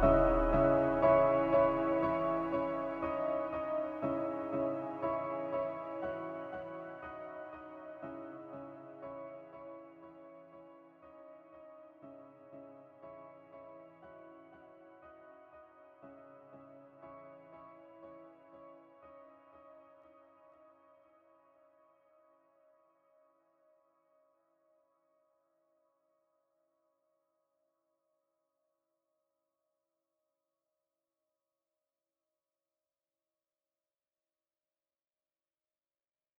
Bye.